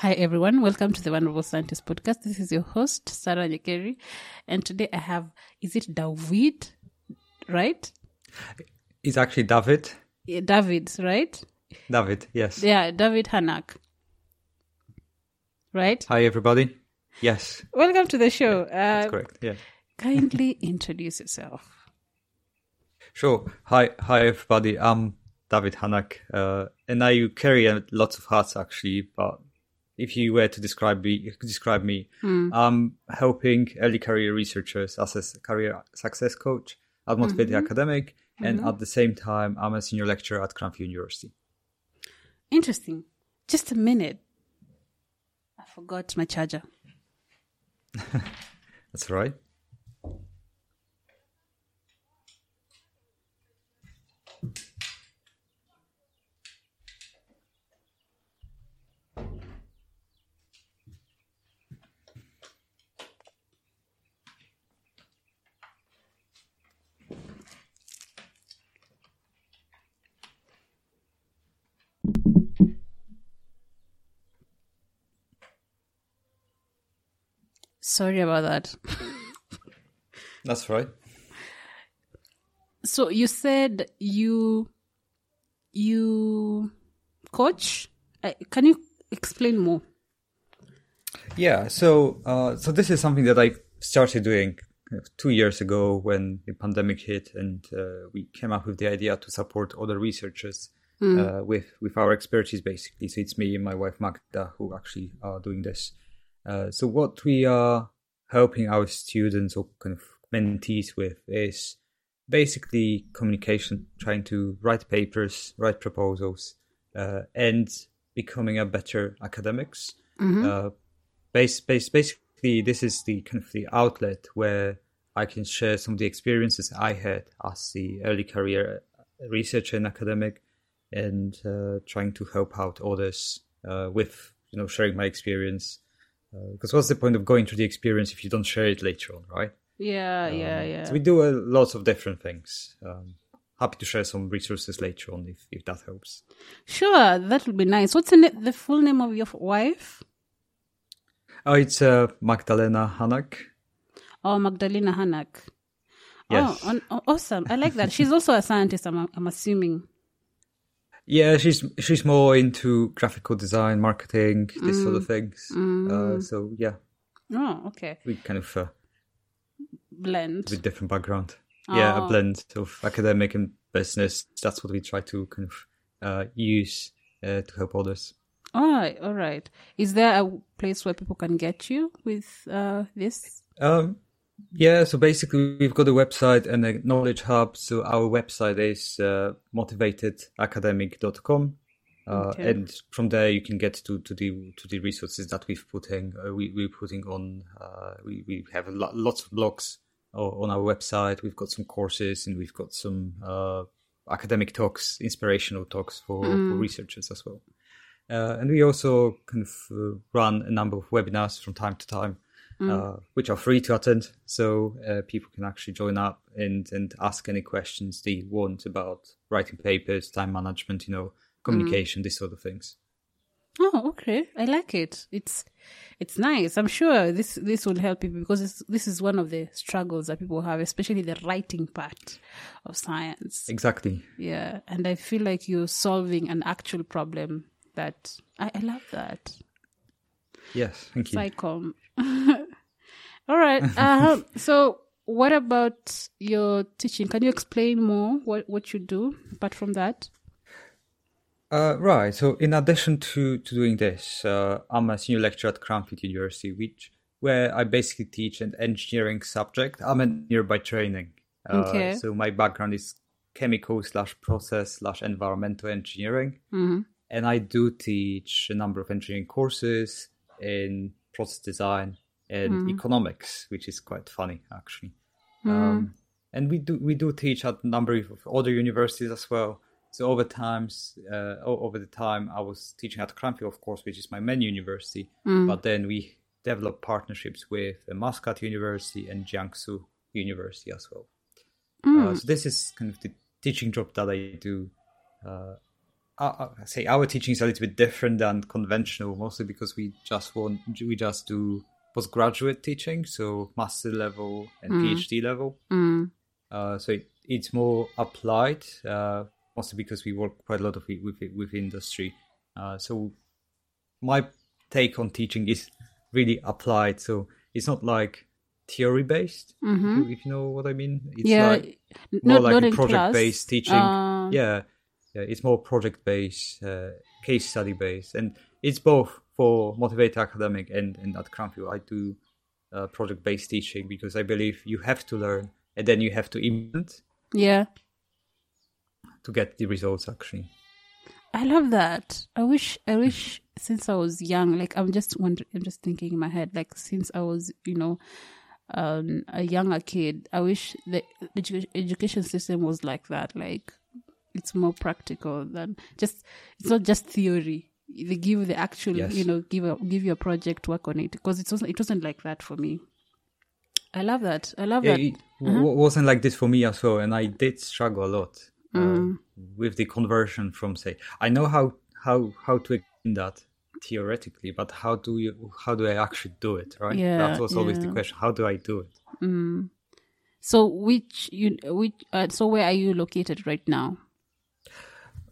Hi everyone, welcome to the Vulnerable Scientist podcast. This is your host, Sarah Nyekeri, and today I have, is it David, right? It's actually Dawid. Yeah, David, right? David, yes. Yeah, Dawid Hanak. Right? Hi everybody. Yes, Welcome to the show. that's Uh, correct. Yeah. kindly introduce yourself. Sure. Hi, hi everybody. I'm Dawid Hanak, uh, and I carry lots of hats actually. But if you were to describe me, describe me, hmm. I'm helping early career researchers as a career success coach at Motivated mm-hmm. Academic, and mm-hmm. at the same time, I'm a senior lecturer at Cranfield University. Interesting. Just a minute. I forgot my charger. That's right. Sorry about that. That's right. So you said you you coach. Uh, can you explain more? Yeah, so uh, so this is something that I started doing two years ago when the pandemic hit, and uh, we came up with the idea to support other researchers uh, with with our expertise, basically. So it's me and my wife Magda who actually are doing this. Uh, so what we are helping our students or kind of mentees with is basically communication, trying to write papers, write proposals, uh, and becoming a better academics. Uh, base, base, basically, this is the kind of the outlet where I can share some of the experiences I had as the early career researcher and academic, and uh, trying to help out others uh, with you know sharing my experience. Because what's the point of going through the experience if you don't share it later on, right? Yeah, yeah, yeah. So we do a lots of different things. Um, happy to share some resources later on if, if that helps. Sure, that would be nice. What's the, na- the full name of your wife? Oh, it's uh, Magdalena Hanak. Oh, Magdalena Hanak. Yes. Oh, on, oh, awesome. I like that. She's also a scientist, I'm, I'm assuming. Yeah, she's she's more into graphical design, marketing, this sort of things. Uh, so yeah, Oh, okay. we kind of uh, Blend. with different background. Yeah, Oh. a blend of academic and business. That's what we try to kind of uh, use uh, to help others. All right, all right. Is there a place where people can get you with uh, this? Um, yeah, so basically we've got a website and a knowledge hub. So our website is uh, motivatedacademic.com. Uh, Okay. And from there you can get to, to the to the resources that we've put in. Uh, we we're putting on. Uh, we we have a lot, lots of blogs on our website. We've got some courses and we've got some uh, academic talks, inspirational talks for, for researchers as well. Uh, and we also kind of uh, run a number of webinars from time to time, uh, which are free to attend. So uh, people can actually join up and, and ask any questions they want about writing papers, time management, you know, communication, these sort of things. Oh, okay. I like it. It's it's nice. I'm sure this this will help people because this this is one of the struggles that people have, especially the writing part of science. Exactly. Yeah, and I feel like you're solving an actual problem. That I, I love that. Yes. Thank you. Psychom. All right. Uh, so, what about your teaching? Can you explain more what what you do apart from that? Uh, right. So, in addition to, to doing this, uh, I'm a senior lecturer at Cranfield University, which where I basically teach an engineering subject. I'm an engineer by training. Uh, Okay. So my background is chemical slash process slash environmental engineering, Mm-hmm. and I do teach a number of engineering courses in process design and Mm-hmm. economics, which is quite funny actually. Mm. Um, and we do we do teach at a number of other universities as well. So over times, uh, over the time, I was teaching at Cranfield, of course, which is my main university. Mm. But then we developed partnerships with uh, Muscat University and Jiangsu University as well. Mm. Uh, so this is kind of the teaching job that I do. Uh, I, I say our teaching is a little bit different than conventional, mostly because we just want we just do postgraduate teaching, so master level and PhD level. Mm. Uh, so it, it's more applied, uh, mostly because we work quite a lot of it with it with industry. Uh, so my take on teaching is really applied. So it's not like theory based, Mm-hmm. if, you, if you know what I mean. It's yeah, like more not, like not a project based teaching. Uh, yeah, yeah, it's more project based, uh, case study based, and it's both for motivated academic and, and at Cranfield. I do uh, project based teaching because I believe you have to learn and then you have to implement yeah. to get the results actually. I love that. I wish, I wish since I was young, like I'm just wondering, I'm just thinking in my head, like since I was, you know, um, a younger kid, I wish the edu- education system was like that. Like it's more practical than just, it's not just theory. They give the actual, Yes. you know, give a, give you a project, work on it. Because it wasn't, it wasn't like that for me. I love that. I love Yeah, that. it w- wasn't like this for me as well, and I did struggle a lot uh, Mm. with the conversion from say I know how how how to explain that theoretically, but how do you how do I actually do it? Right? Yeah, that was always the question. How do I do it? Mm. So which you which uh, so where are you located right now?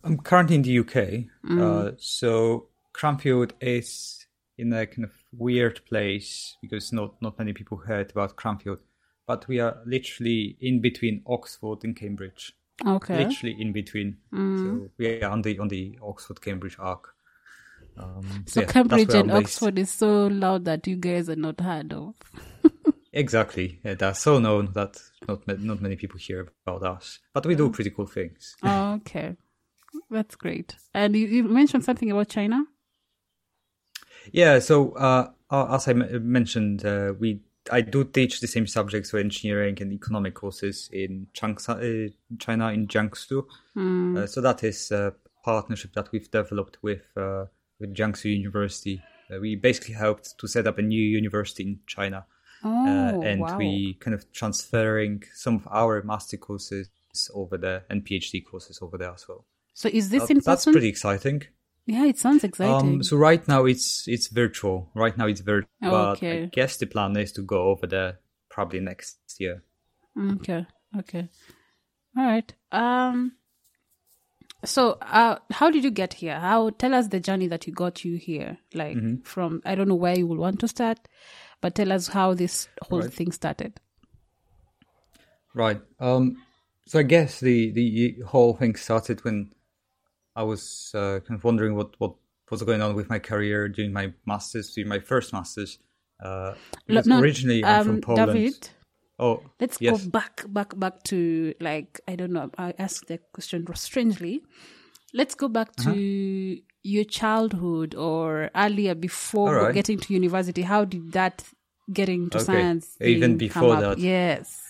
I'm currently in the UK, Mm. uh, so Cranfield is in a kind of weird place because not not many people heard about Cranfield, but we are literally in between Oxford and Cambridge. Okay. literally in between. Mm. So we are on the on the Oxford Cambridge arc. Um, So yeah, Cambridge and Oxford is so loud that you guys are not heard of. Exactly, yeah, they're so known that not not many people hear about us, but we do pretty cool things. Oh, okay. That's great. And you, you mentioned something about China? Yeah, so uh, as I m- mentioned, uh, we I do teach the same subjects, for engineering and economic courses in Changsha, uh, China in Jiangsu. Mm. Uh, so that is a partnership that we've developed with uh, with Jiangsu University. Uh, we basically helped to set up a new university in China, Oh, uh, and wow. we kind of transferring some of our master courses over there and PhD courses over there as well. So is this Uh, in that's pretty exciting. Yeah, it sounds exciting. Um, so right now it's it's virtual. Right now it's virtual, but Okay. I guess the plan is to go over there probably next year. Okay. Okay. All right. Um. So, uh, how did you get here? How tell us the journey that you got you here? Like Mm-hmm. from I don't know where you will want to start, but tell us how this whole Right. thing started. Right. Um, so I guess the, the whole thing started when I was uh, kind of wondering what, what was going on with my career during my masters, during my first masters. Uh, because no, originally I'm um, from Poland. David, Oh, let's yes. go back, back, back to like I don't know. I asked the question strangely. Let's go back to Uh-huh. your childhood or earlier before right. getting to university. How did that getting to Okay. science Even before that. Yes.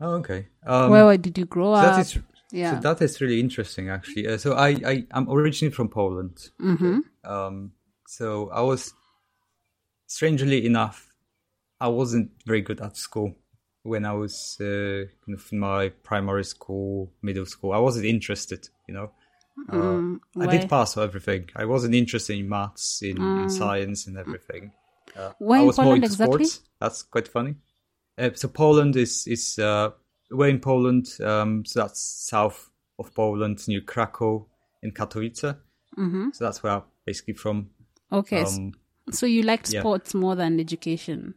Oh, okay. Um, Where did you grow so up? that is yeah. so that is really interesting, actually. Uh, so I, I I'm originally from Poland. mm-hmm. Um, so I was, strangely enough, I wasn't very good at school when I was uh, kind of in my primary school, middle school. I wasn't interested, you know. Uh, Mm, I did pass everything. I wasn't interested in maths, in, in science, and everything. Uh, I in was more Poland into exactly? sports. That's quite funny. Uh, so Poland is is uh, we're in Poland. Um, so that's south of Poland, near Krakow in Katowice. Mm-hmm. So that's where I'm basically from. Okay. Um, so you liked yeah. sports more than education.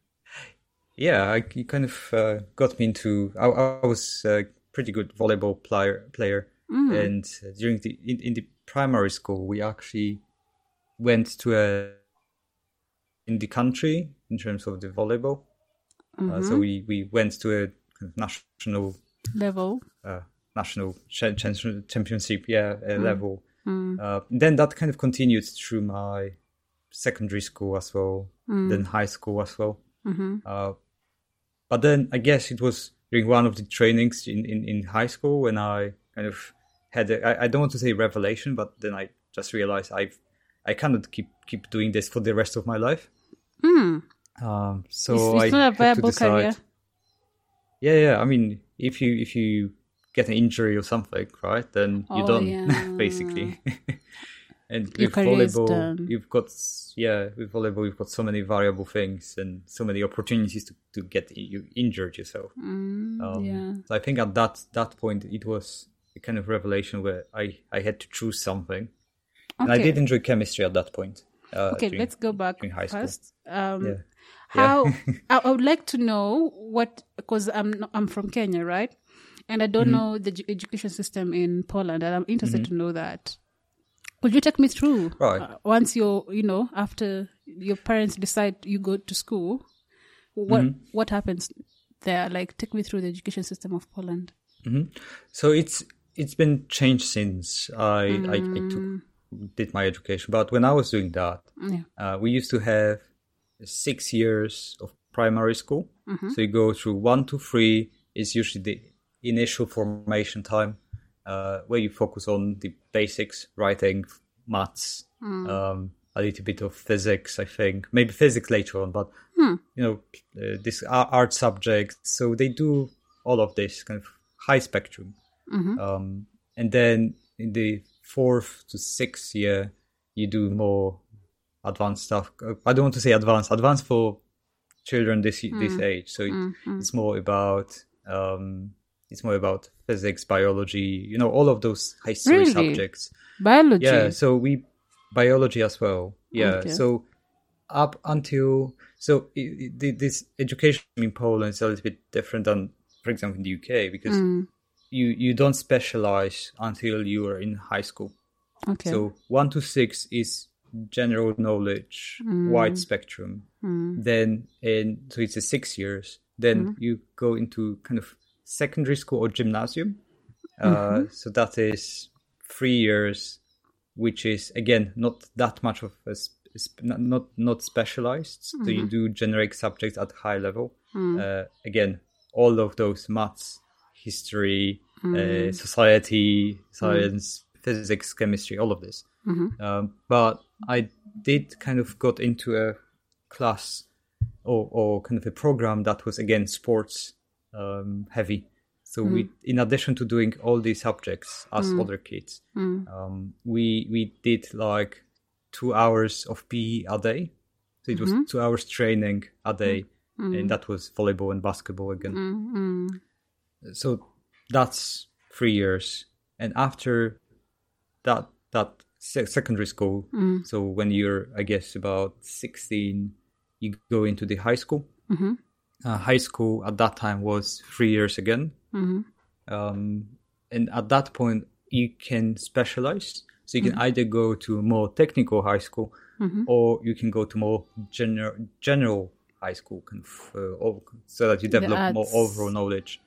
yeah, I, it kind of uh, got me into. I, I was a pretty good volleyball player. Player, Mm. And during the in, in the primary school, we actually went to a in the country in terms of the volleyball. Mm-hmm. Uh, so mm-hmm. we we went to a national level, uh, national championship, yeah, uh, mm. level. Mm. Uh, then that kind of continued through my secondary school as well, mm. then high school as well. Mm-hmm. Uh, but then I guess it was during one of the trainings in, in, in high school when I kind of had a, I, I don't want to say revelation, but then I just realized I've I cannot keep keep doing this for the rest of my life. Mm. Um, so it's, it's I not a viable decide, career. Yeah, yeah. I mean, if you if you get an injury or something, right, then you're oh, done yeah. basically. and Your with volleyball, you've got yeah, with volleyball you've got so many variable things and so many opportunities to, to get you injured yourself. Mm, um, yeah. So I think at that that point it was a kind of revelation where I I had to choose something, okay. and I did enjoy chemistry at that point. Uh, okay, during, let's go back first. Um, yeah. How yeah. I would like to know what because I'm I'm from Kenya, right? And I don't mm-hmm. know the education system in Poland, and I'm interested mm-hmm. to know that. Could you take me through right. uh, once you're, you know, after your parents decide you go to school, what mm-hmm. what happens there? Like, take me through the education system of Poland. Mm-hmm. So it's it's been changed since I. I, I took, mm. did my education. But when I was doing that, yeah. uh, we used to have six years of primary school. Mm-hmm. So you go through one to three is usually the initial formation time uh, where you focus on the basics, writing, maths, mm. um, a little bit of physics, I think, maybe physics later on, but mm. you know, uh, this art subject. So they do all of this kind of high spectrum, mm-hmm. um, and then in the fourth to sixth year, you do more advanced stuff. I don't want to say advanced, advanced for children this mm. this age. So it, mm-hmm. it's more about um, it's more about physics, biology, you know, all of those history really? subjects. Biology. Yeah. So we biology as well. Yeah. Okay. So up until so it, it, this education in Poland is a little bit different than, for example, in the UK because mm. you you don't specialize until you are in high school. Okay. So one to six is general knowledge, mm. wide spectrum. Mm. Then in so it's a six years. Then mm. you go into kind of secondary school or gymnasium. Uh, mm-hmm. Uh, so that is three years, which is again not that much of a sp- not not specialized. So mm-hmm. you do generic subjects at high level. Mm. Uh, again, all of those maths, history, uh, mm. society, science, mm. physics, chemistry, all of this. Mm-hmm. Um, but I did kind of got into a class or, or kind of a program that was again sports um, heavy. So mm. we, in addition to doing all these subjects as mm. other kids, mm. um, we we did like two hours of PE a day. So it mm-hmm. was two hours training a day, mm. and that was volleyball and basketball again. Mm-hmm. So that's three years, and after that that secondary school. Mm. So when you're, I guess, about sixteen, you go into the high school. Mm-hmm uh, high school at that time was three years again. Mm-hmm. Um, and at that point, you can specialize. So you can mm-hmm. either go to more technical high school mm-hmm. or you can go to more general general high school, kind of, uh, so that you develop more overall knowledge.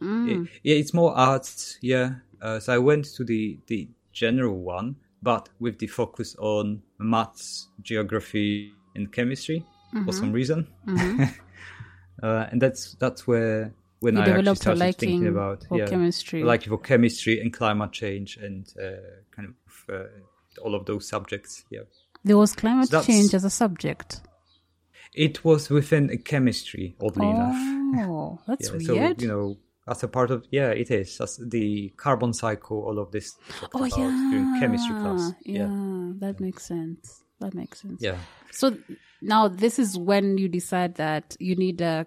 Mm. It, yeah, it's more arts. Yeah. Uh, so I went to the the general one, but with the focus on maths, geography, and chemistry for mm-hmm. some reason. Mm-hmm. uh, and that's that's where when you I actually started thinking about yeah, chemistry, like for chemistry and climate change and uh, kind of uh, all of those subjects. Yeah, there was climate so change as a subject. It was within chemistry, oddly oh, enough. Oh, that's yeah, weird. So you know, as a part of yeah, it is as the carbon cycle. All of this. Oh yeah, during chemistry class. Yeah, yeah. that makes sense. That makes sense. Yeah. So now this is when you decide that you need a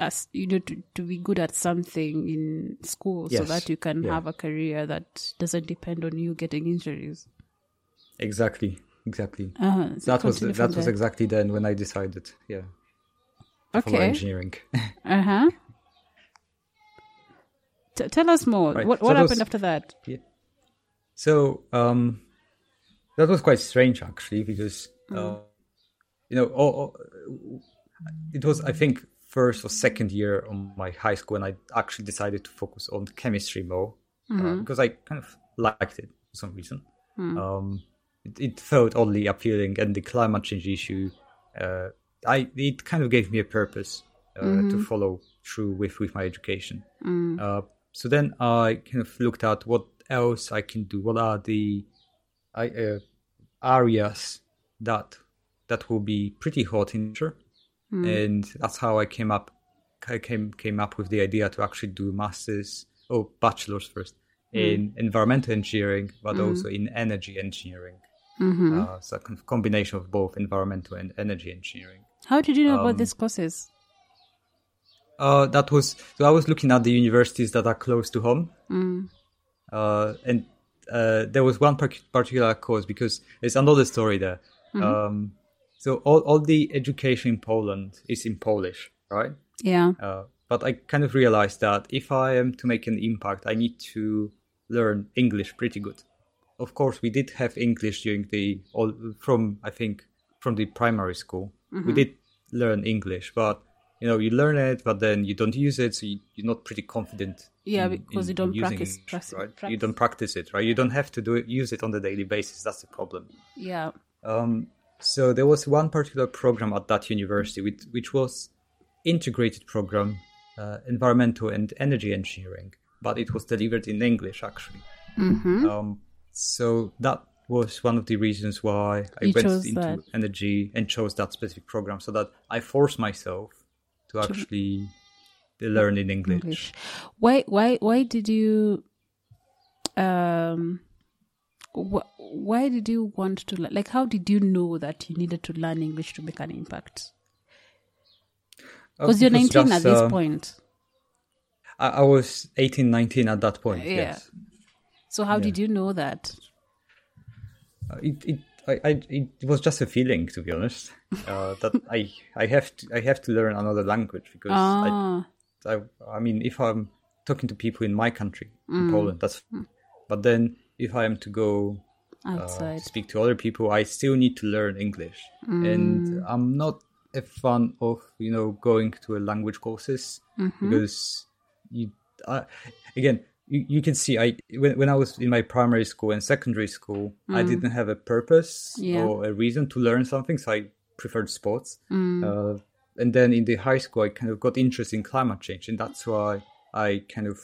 as you need to, to be good at something in school yes. so that you can yeah. have a career that doesn't depend on you getting injuries exactly exactly uh, so that was that was there. exactly then when i decided yeah okay engineering uh-huh T- tell us more. Right. What So what was- happened after that? Yeah. So um, that was quite strange, actually, because uh, you know, all, all- it was I think first or second year of my high school, and I actually decided to focus on chemistry more uh, because I kind of liked it for some reason. Um, it, it felt oddly appealing, and the climate change issue, uh, I it kind of gave me a purpose uh, to follow through with with my education. Uh, so then I kind of looked at what else I can do. What are the uh, areas that that will be pretty hot in nature, and that's how I came up. I came came up with the idea to actually do masters or bachelor's first in environmental engineering, but also in energy engineering. Uh, so a kind of combination of both environmental and energy engineering. How did you know Um, about these courses? Uh, that was so. I was looking at the universities that are close to home, Mm. uh, and uh, there was one particular course because there's another story there. Um, so all all the education in Poland is in Polish, right? Yeah. Uh, but I kind of realized that if I am to make an impact, I need to learn English pretty good. Of course, we did have English during the all from I think from the primary school. We did learn English, but you know you learn it, but then you don't use it, so you, you're not pretty confident. Yeah, in- because in you don't practice- English, practice- right? You don't practice it, right? You don't have to do it, use it on the daily basis. That's the problem. Yeah. Um, so there was one particular program at that university, which, which was integrated program, uh, environmental and energy engineering, but it was delivered in English actually. Mm-hmm. Um, so that was one of the reasons why I You went into that. energy and chose that specific program, so that I forced myself to actually learn in English. English. Why why why did you um wh- why did you want to learn? like how did you know that you needed to learn English to make an impact? Uh, Because you're it was 19 at this uh, point. I, I was 18, 19 at that point. Yeah. Yes. So how did you know that? Uh, it it I, I it was just a feeling to be honest uh, that I I have to I have to learn another language because Ah, I, I I mean if I'm talking to people in my country Mm. in Poland that's but then if I am to go uh, outside. speak to other people I still need to learn English Mm. and I'm not a fan of you know going to a language courses Mm-hmm. because you I, again you, you can see I when, when I was in my primary school and secondary school I didn't have a purpose Mm. Yeah. or a reason to learn something so I preferred sports Mm. uh, and then in the high school I kind of got interest in climate change and that's why I kind of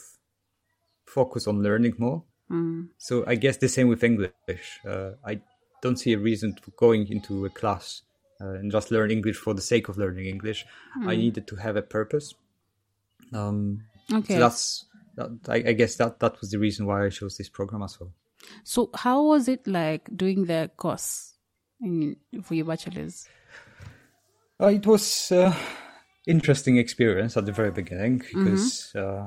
focus on learning more Mm. so I guess the same with English. Uh, I don't see a reason for going into a class uh, and just learn English for the sake of learning English. I needed to have a purpose. Um, Okay. So that's that, I, I guess that that was the reason why I chose this program as well. So how was it like doing the course in, for your bachelor's? Uh, it was uh, interesting experience at the very beginning because uh,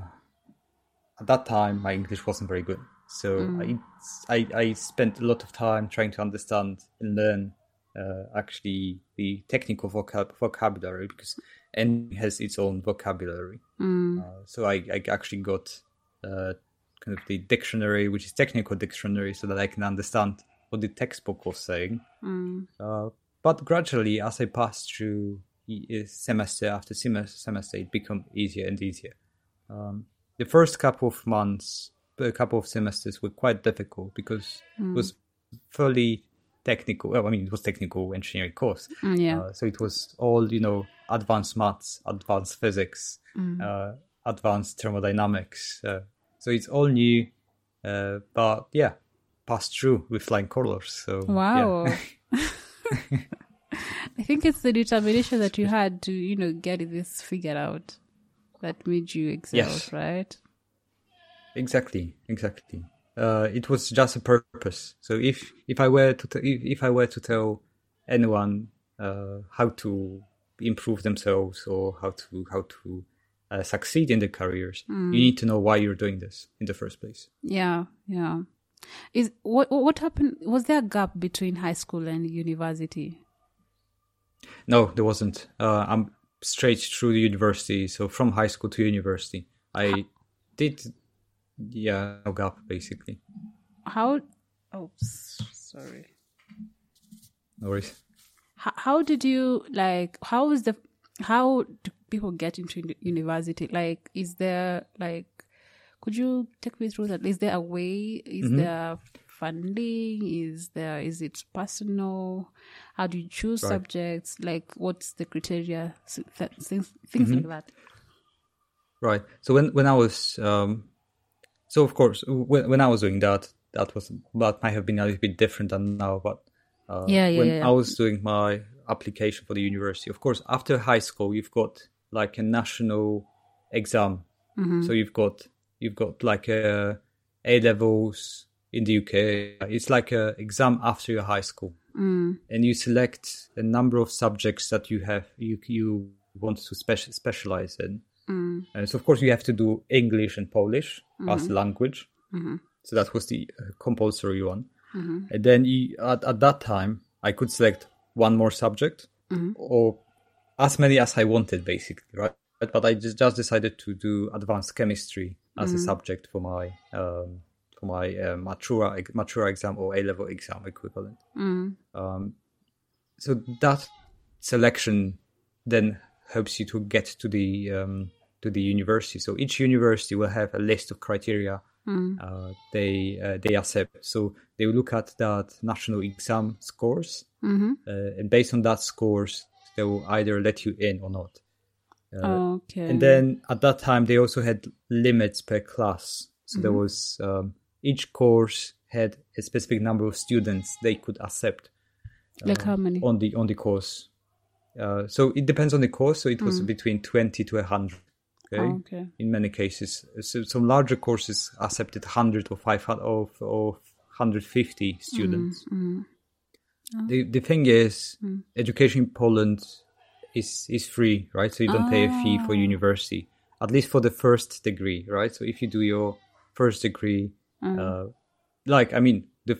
at that time my English wasn't very good. So I, I I spent a lot of time trying to understand and learn actually the technical vocab- vocabulary because and has its own vocabulary. Uh, so I, I actually got uh, kind of the dictionary, which is technical dictionary, so that I can understand what the textbook was saying. Uh, but gradually, as I passed through semester after semester, it became easier and easier. Um, the first couple of months, a couple of semesters were quite difficult because it was fairly technical. Well, I mean, it was technical engineering course. Mm, yeah. Uh, so it was all, you know, advanced maths, advanced physics, uh, advanced thermodynamics. Uh, so it's all new, uh, but yeah, passed through with flying colors. So yeah. Wow. I think it's the determination that you had to, you know, get this figured out that made you excel, Yes. right? Exactly, exactly. Uh, it was just a purpose. So if if I were to t- if, I were to tell anyone uh, how to improve themselves or how to how to uh, succeed in their careers, you need to know why you're doing this in the first place. Yeah, yeah. Is what what happened? Was there a gap between high school and university? No, there wasn't. Uh, I'm straight through the university. So from high school to university, I did yeah, no gap basically. How? Oh, sorry. No worries. How, how did you like? How is the? How do people get into university? Like, is there like? Could you take me through that? Is there a way? Is mm-hmm. there funding? Is there? Is it personal? How do you choose right. subjects? Like, what's the criteria? Things, things mm-hmm. like that. Right. So when when I was um, so of course when when I was doing that, that was that might have been a little bit different than now. But uh, yeah, yeah, when yeah. I was doing my application for the university, of course, after high school, you've got like a national exam. Mm-hmm. So you've got you've got like a A levels in the UK. It's like a exam after your high school, mm. and you select a number of subjects that you have you you want to speci- specialize in. Mm. And so of course you have to do English and Polish mm-hmm. as language. Mm-hmm. So that was the uh, compulsory one. Mm-hmm. And then you, at, at that time, I could select one more subject mm-hmm. or as many as I wanted, basically, right? But I just, just decided to do advanced chemistry as a mm-hmm. subject for my um, for my uh, matura matura exam or A level exam equivalent. Mm-hmm. Um, so that selection then helps you to get to the um, to the university. So each university will have a list of criteria mm. uh, they uh, they accept. So they will look at that national exam scores, mm-hmm. uh, and based on that scores, they will either let you in or not. Uh, okay. And then at that time, they also had limits per class. So mm-hmm. there was um, each course had a specific number of students they could accept. Like how many on the on the course? Uh, so it depends on the course. So it was mm. between 20 to 100. Okay? Oh, okay. In many cases. So some larger courses accepted 100 or 500 or, or 150 students. Mm, mm. Oh. The, the thing is, mm. education in Poland is, is free, right? So you don't oh. pay a fee for Ah. university, at least for the first degree, right? So if you do your first degree, Mm. uh, like, I mean, the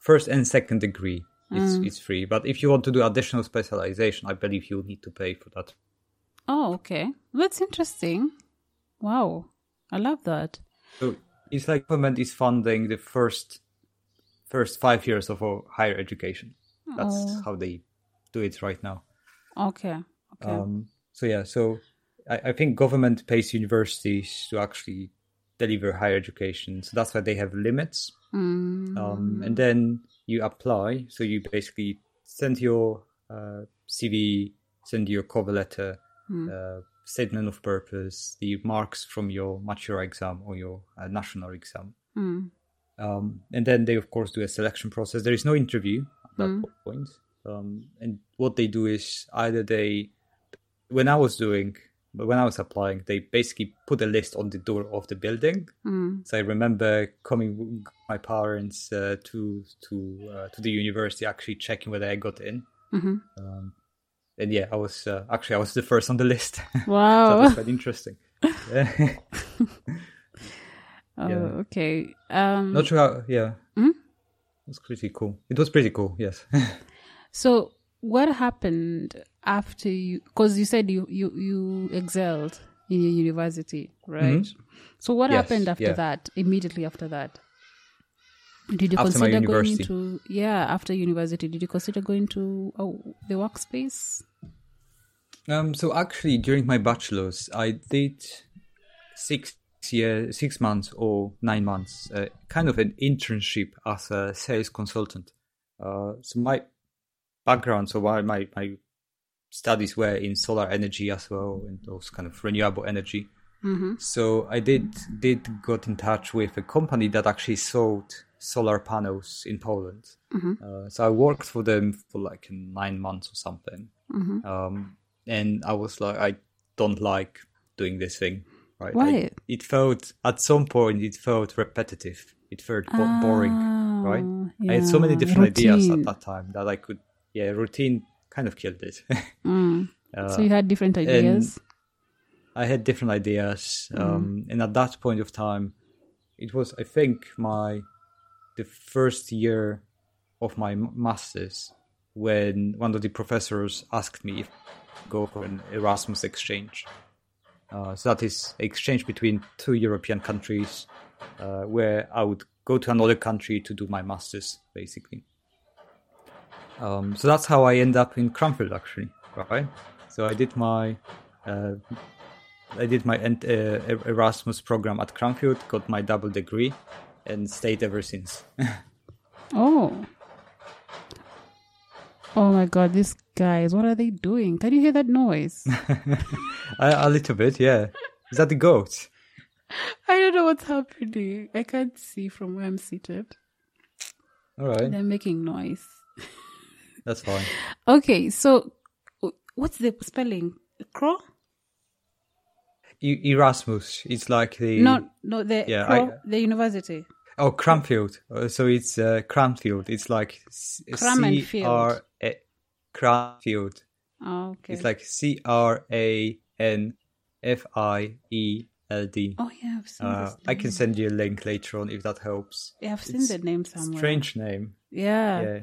first and second degree, it's, Mm. it's free. But if you want to do additional specialization, I believe you'll need to pay for that. Oh, okay. That's interesting. Wow. I love that. So it's like government is funding the first first five years of our higher education. That's Oh. how they do it right now. Okay. Okay. Um, so yeah, so I, I think government pays universities to actually deliver higher education. So that's why they have limits. Mm. Um, and then you apply. So you basically send your uh, CV, send your cover letter, Mm. uh, statement of purpose, the marks from your matura exam or your uh, national exam. Mm. Um, and then they, of course, do a selection process. There is no interview at that Mm. point. Um, and what they do is either they, when I was doing, when I was applying, they basically put a list on the door of the building. Mm. So I remember coming with my parents uh, to to uh, to the university, actually checking whether I got in. hmm Um, and yeah, I was uh, actually I was the first on the list. so that Wow. was quite interesting. oh, yeah. okay. Um, Not sure how. Yeah, Hmm? it was pretty cool. It was pretty cool. Yes. so what happened after you? Because you said you you you excelled in your university, right? So what Yes, happened after yeah. that? Immediately after that, did you After consider going to? Yeah, after university, did you consider going to oh, the workspace? Um, so actually, during my bachelor's, I did six year, six months or nine months, uh, kind of an internship as a sales consultant. Uh, so my background, so my, my my studies were in solar energy as well, and those kind of renewable energy. Mm-hmm. So I did did got in touch with a company that actually sold solar panels in Poland. Mm-hmm. Uh, so I worked for them for like nine months or something. Mm-hmm. Um, and I was like, I don't like doing this thing. Right? Why? I- it felt at some point it felt repetitive. It felt bo- boring. Right? Oh, I had so many yeah, different ideas at that time that I could. Yeah, routine kind of killed it. Mm. Uh, so you had different ideas. I had different ideas, Mm. um, and at that point of time, it was I think my the first year of my masters when one of the professors asked me if to go for an Erasmus exchange. Uh, so that is exchange between two European countries, uh, where I would go to another country to do my masters, basically. Um, so that's how I end up in Cranfield, actually, right? So I did my uh, I did my uh, Erasmus program at Cranfield, got my double degree, and stayed ever since. oh. Oh my god, these guys, what are they doing? Can you hear that noise? a, a, little bit, yeah. Is that the goat? I don't know what's happening. I can't see from where I'm seated. All right. They're making noise. That's fine. Okay, so what's the spelling? Crow? Erasmus. It's like the no, no, the yeah, I, the university. Oh, Cranfield. Uh, so it's uh, Cranfield. It's like C R A Cranfield. Oh, okay. It's like C R A N F I E L D. Oh yeah, I've seen uh, I can send you a link later on if that helps. Yeah, I've seen it's the name somewhere. Strange name. Yeah. Yeah.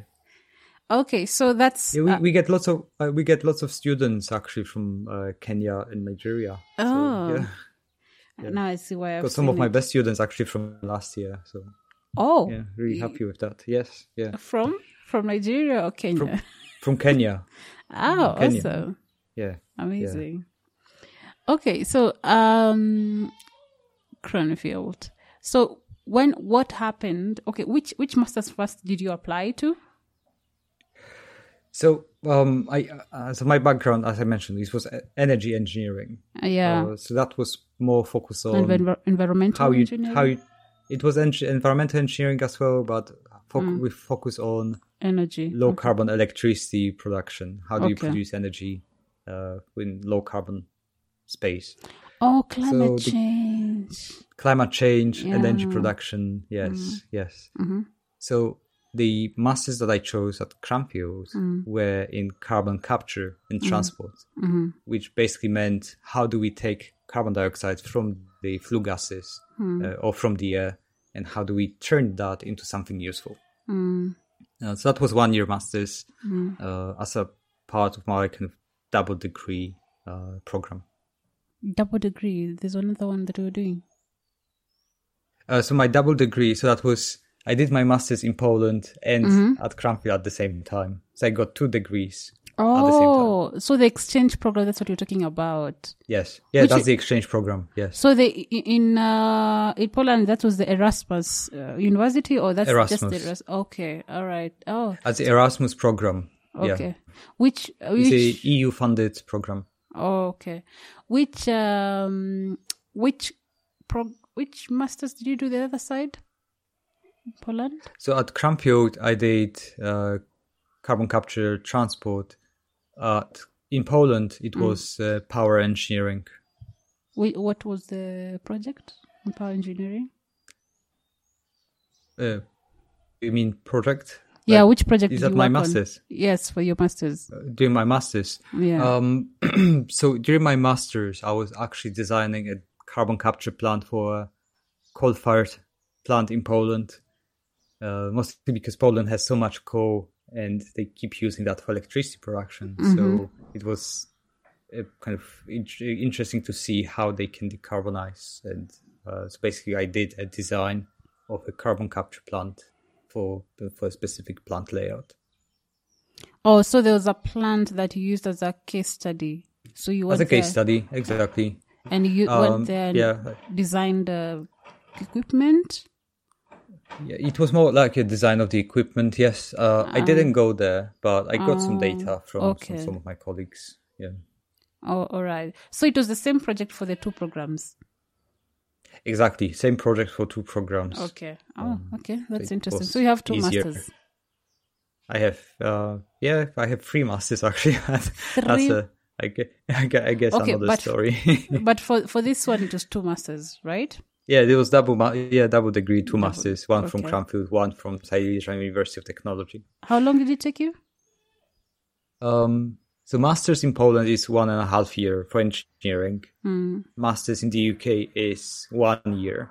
Okay, so that's yeah, we, uh, we get lots of uh, we get lots of students actually from uh, Kenya and Nigeria. Oh, so, yeah. yeah. now I see why I've got some of it. my best students actually from last year. So oh, yeah, really happy with that. Yes, yeah. From from Nigeria or Kenya? From, from Kenya. oh, Kenya. also yeah, amazing. Yeah. Okay, so um, Cranfield. So when what happened? Okay, which which masters first did you apply to? So, um, I uh, so my background, as I mentioned, this was energy engineering. Uh, yeah. Uh, so that was more focused on Envi- environmental how you engineering? how you, it was en- environmental engineering as well, but fo- mm. we focus on energy, low okay. carbon electricity production. How do okay. you produce energy uh, in low carbon space? Oh, climate so change. Climate change, yeah. energy production. Yes, mm. yes. Mm-hmm. So the masters that I chose at Cranfield mm. were in carbon capture and mm. transport, mm-hmm. which basically meant how do we take carbon dioxide from the flue gases mm. uh, or from the air, and how do we turn that into something useful? Mm. Uh, so that was one year masters mm. uh, as a part of my kind of double degree uh, program. Double degree. There's another one that we were doing. Uh, so my double degree. So that was I did my master's in Poland and mm-hmm. at Cranfield at the same time. So I got two degrees. Oh, the so the exchange program, that's what you're talking about. Yes. Yeah, Which that's the exchange program. Yes. So the in uh, in Poland that was the Erasmus uh, University or that's Erasmus. just the Erasmus. Okay. All right. Oh. That's the Erasmus program. Okay. Yeah. Which, which it's a EU funded program. Oh, okay. Which um which pro which masters did you do the other side? Poland? So at Cranfield, I did uh, carbon capture transport. At in Poland, it mm. was uh, power engineering. What was the project in power engineering? Uh, you mean project? Yeah, like, which project? Is that my master's? On? Yes, for your master's. Uh, during my master's. Yeah. Um, so during my master's, I was actually designing a carbon capture plant for a coal-fired plant in Poland uh, mostly because Poland has so much coal and they keep using that for electricity production. Mm-hmm. So it was kind of in- interesting to see how they can decarbonize. And uh, so basically, I did a design of a carbon capture plant for for a specific plant layout. Oh, so there was a plant that you used as a case study. So you as a case there, study, exactly. And you um, went there and yeah. designed the equipment. Yeah, it was more like a design of the equipment. Yes, uh, I didn't go there, but I got some data oh, from okay. some, some, of my colleagues. Yeah. Oh, all right. So it was the same project for the two programs. Exactly, same project for two programs. Okay. Oh, um, okay. That's interesting. So you have two easier. masters. I have, uh, yeah, I have three masters actually. Three? That's a, I guess, I guess okay, another but, story. but for for this one, it was two masters, right? Yeah, there was double, yeah, double degree, two double. masters, one okay. from Cranfield, one from Silesian University of Technology. How long did it take you? Um, so masters in Poland is one and a half year for engineering. Mm. Masters in the UK is one year.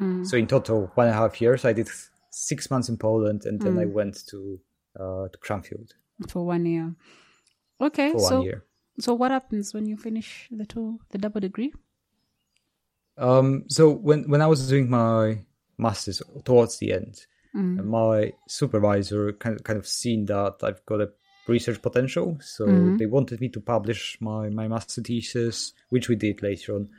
Mm. So in total, one and a half years. I did six months in Poland, and then mm. I went to uh, to Cranfield for one year. Okay, for so one year. so what happens when you finish the two the double degree? Um, so when when I was doing my masters towards the end. Mm. my supervisor kind of, kind of seen that I've got a research potential, so mm-hmm. they wanted me to publish my my master thesis, which we did later on.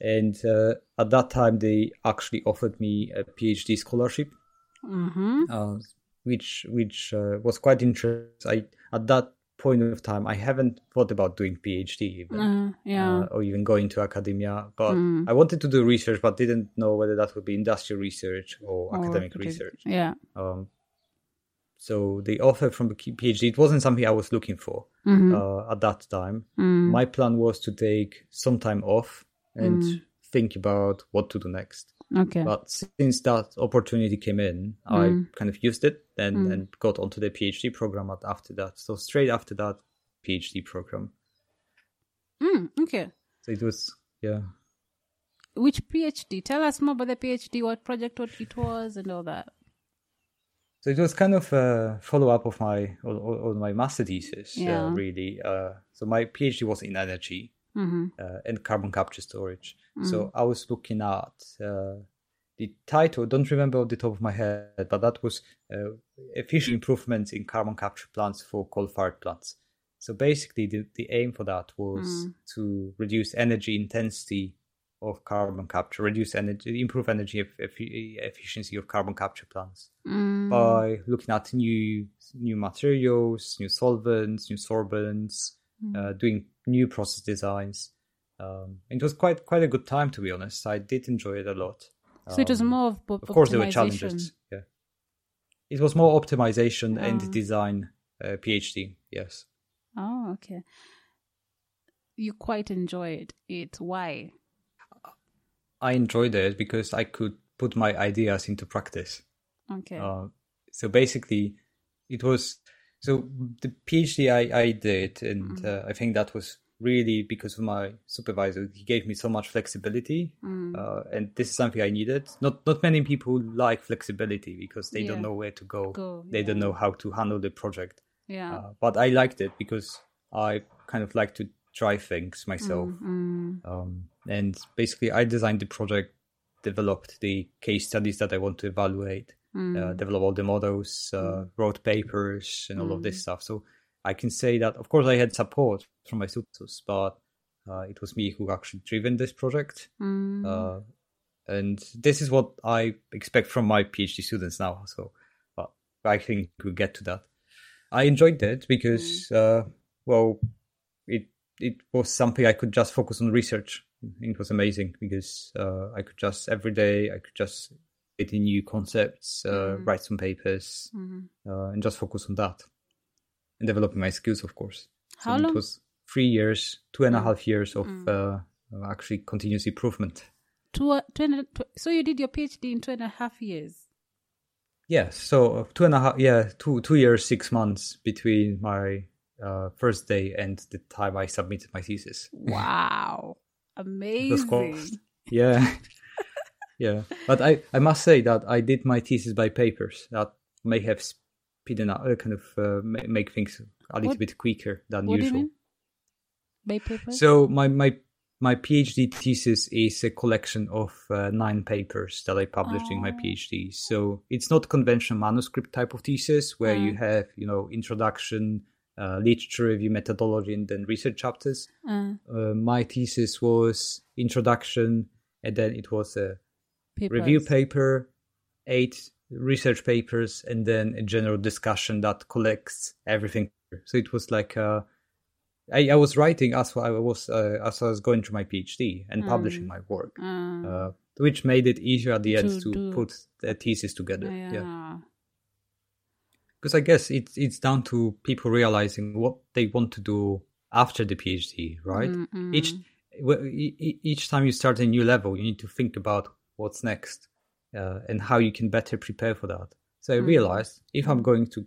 And uh, at that time, they actually offered me a PhD scholarship, mm-hmm. uh, which which uh, was quite interesting. I at that point of time, I haven't thought about doing PhD even, uh, yeah, uh, or even going to academia. But mm. I wanted to do research, but didn't know whether that would be industrial research or, or academic research. Yeah. Um, so the offer from the PhD it wasn't something I was looking for mm-hmm. uh, at that time. Mm. My plan was to take some time off and mm. think about what to do next. Okay. But since that opportunity came in, mm. I kind of used it and, mm. and got onto the PhD program after that. So straight after that, PhD program. Mm, okay. So it was, yeah. Which PhD? Tell us more about the PhD, what project what it was, and all that. So it was kind of a follow up of my on, my master thesis, uh, yeah. uh, really. Uh, so my PhD was in energy, mm-hmm. uh, and carbon capture storage. So I was looking at uh, the title. Don't remember off the top of my head, but that was uh, efficient improvements in carbon capture plants for coal-fired plants. So basically, the, the aim for that was mm. to reduce energy intensity of carbon capture, reduce energy, improve energy efficiency of carbon capture plants mm. by looking at new new materials, new solvents, new sorbents, mm. uh, doing new process designs. Um, it was quite quite a good time to be honest. I did enjoy it a lot. So um, it was um, more of, of course there were challenges. Yeah, it was more optimization oh. and design uh, PhD. Yes. Oh, okay. You quite enjoyed it. Why? I enjoyed it because I could put my ideas into practice. Okay. Uh, so basically, it was so the PhD I, I did, and mm. uh, I think that was really because of my supervisor. He gave me so much flexibility, mm. uh, and this is something I needed. Not not many people like flexibility because they yeah. don't know where to go. go they yeah. don't know how to handle the project. Yeah. Uh, but I liked it because I kind of like to try things myself. Mm, um, and basically, I designed the project, developed the case studies that I want to evaluate, mm. uh, develop all the models, uh, mm. wrote papers, and all of this mm. stuff. So I can say that, of course, I had support from my tutors, but uh, it was me who actually driven this project. Mm. Uh, and this is what I expect from my PhD students now. So, but I think we'll get to that. I enjoyed it because, uh, well, it it was something I could just focus on research. It was amazing because uh, I could just every day I could just get in new concepts, uh, mm-hmm. write some papers, mm-hmm. uh, and just focus on that and developing my skills, of course. How so long? It was three years, two and a half years of mm. actually continuous improvement. Two, two and, two, so you did your PhD in two and a half years. Yes, so two and a half, yeah, two two years, six months between my uh, first day and the time I submitted my thesis. Wow, amazing! yeah, yeah. But I, I must say that I did my thesis by papers. That may have speeded up, uh, kind of uh, make things a little what? bit quicker than what usual. So my my my PhD thesis is a collection of uh, nine papers that I published oh. in my oh. PhD. So it's not conventional manuscript type of thesis where you mm. have, you know, introduction, uh, literature review methodology and then research chapters. Mm. Uh, my thesis was introduction, and then it was a Papers. review paper, eight research papers, and then a general discussion that collects everything. So it was like uh, I, I, was writing as I was uh, as I was going through my PhD and mm. publishing my work, mm. which made it easier at the to end to do. put a thesis together. Yeah. yeah because I guess it's it's down to people realizing what they want to do after the PhD, right? Mm-hmm. Each each time you start a new level, you need to think about what's next uh, and how you can better prepare for that. So I mm. realized if I'm going to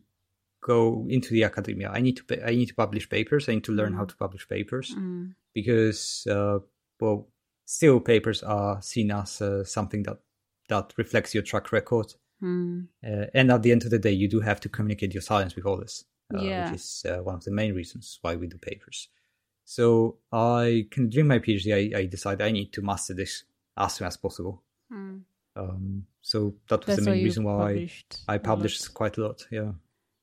go into the academia, I need to I need to publish papers. I need to learn mm. how to publish papers mm. because uh, well, still papers are seen as uh, something that that reflects your track record Mm. Uh, and at the end of the day, you do have to communicate your science with others, uh, yeah. which is uh, one of the main reasons why we do papers. So I can during my PhD, I, I decided I need to master this as soon as possible. Mm. Um, so that was That's the main reason why I published quite a lot. Yeah.